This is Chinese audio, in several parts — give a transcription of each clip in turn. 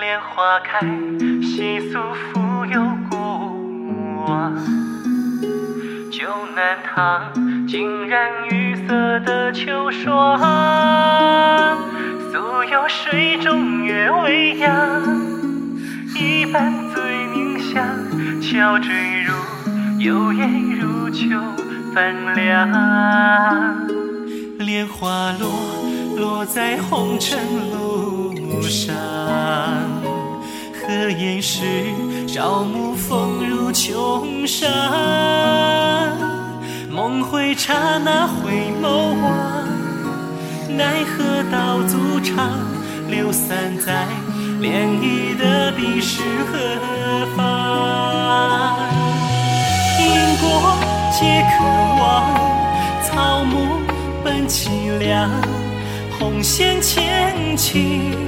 莲花开，细诉旧南塘，浸染玉色的秋霜。素有水中月微扬，一瓣醉凝香，悄坠入幽烟如秋泛凉。莲花落，落在红尘路上。何言是朝暮风入琼山？梦回刹那回眸望，奈何道阻长，流散在涟漪的彼时何方？因果皆可望，草木本凄凉，红线牵起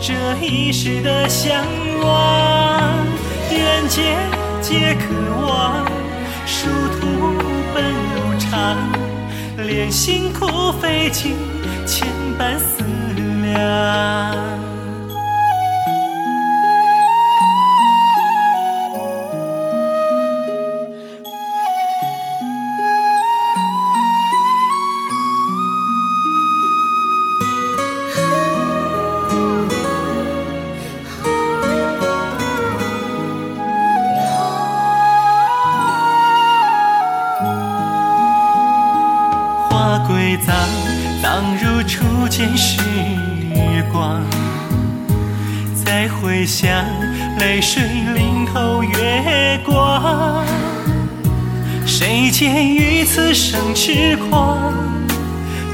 这一世的向往。缘结皆可望，殊途，连辛苦费尽，千般思量。花归葬，葬入初见时光。再回想，泪水淋透月光。谁见于此生痴狂？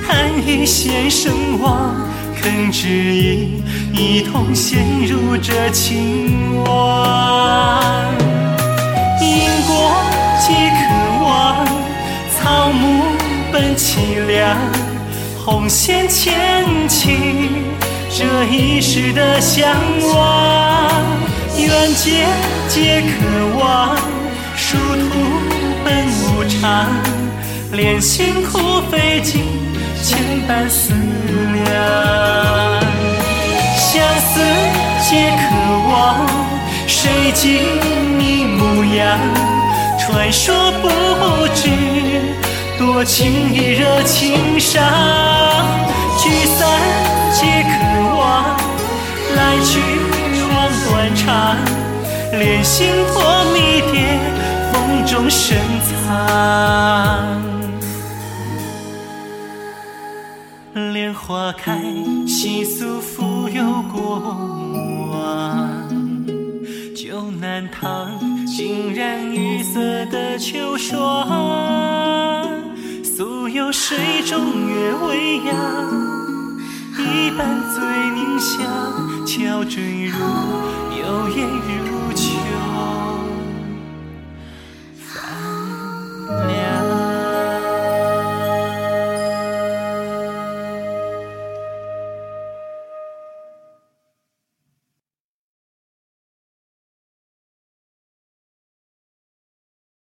叹一线声望，肯执意一同陷入这情网。凄凉，红线牵起这一世的向往。缘结皆可望，殊途本无常，连辛苦费尽，千般思量。相思皆可望，谁记你模样？传说不知。多情已惹情伤，聚散皆可望，来去往断肠，莲心破迷迭，风中深藏。莲花开，细诉浮游过往。旧南塘，浸染玉色的秋霜。水中月未央，一半醉凝香，悄坠入幽烟如。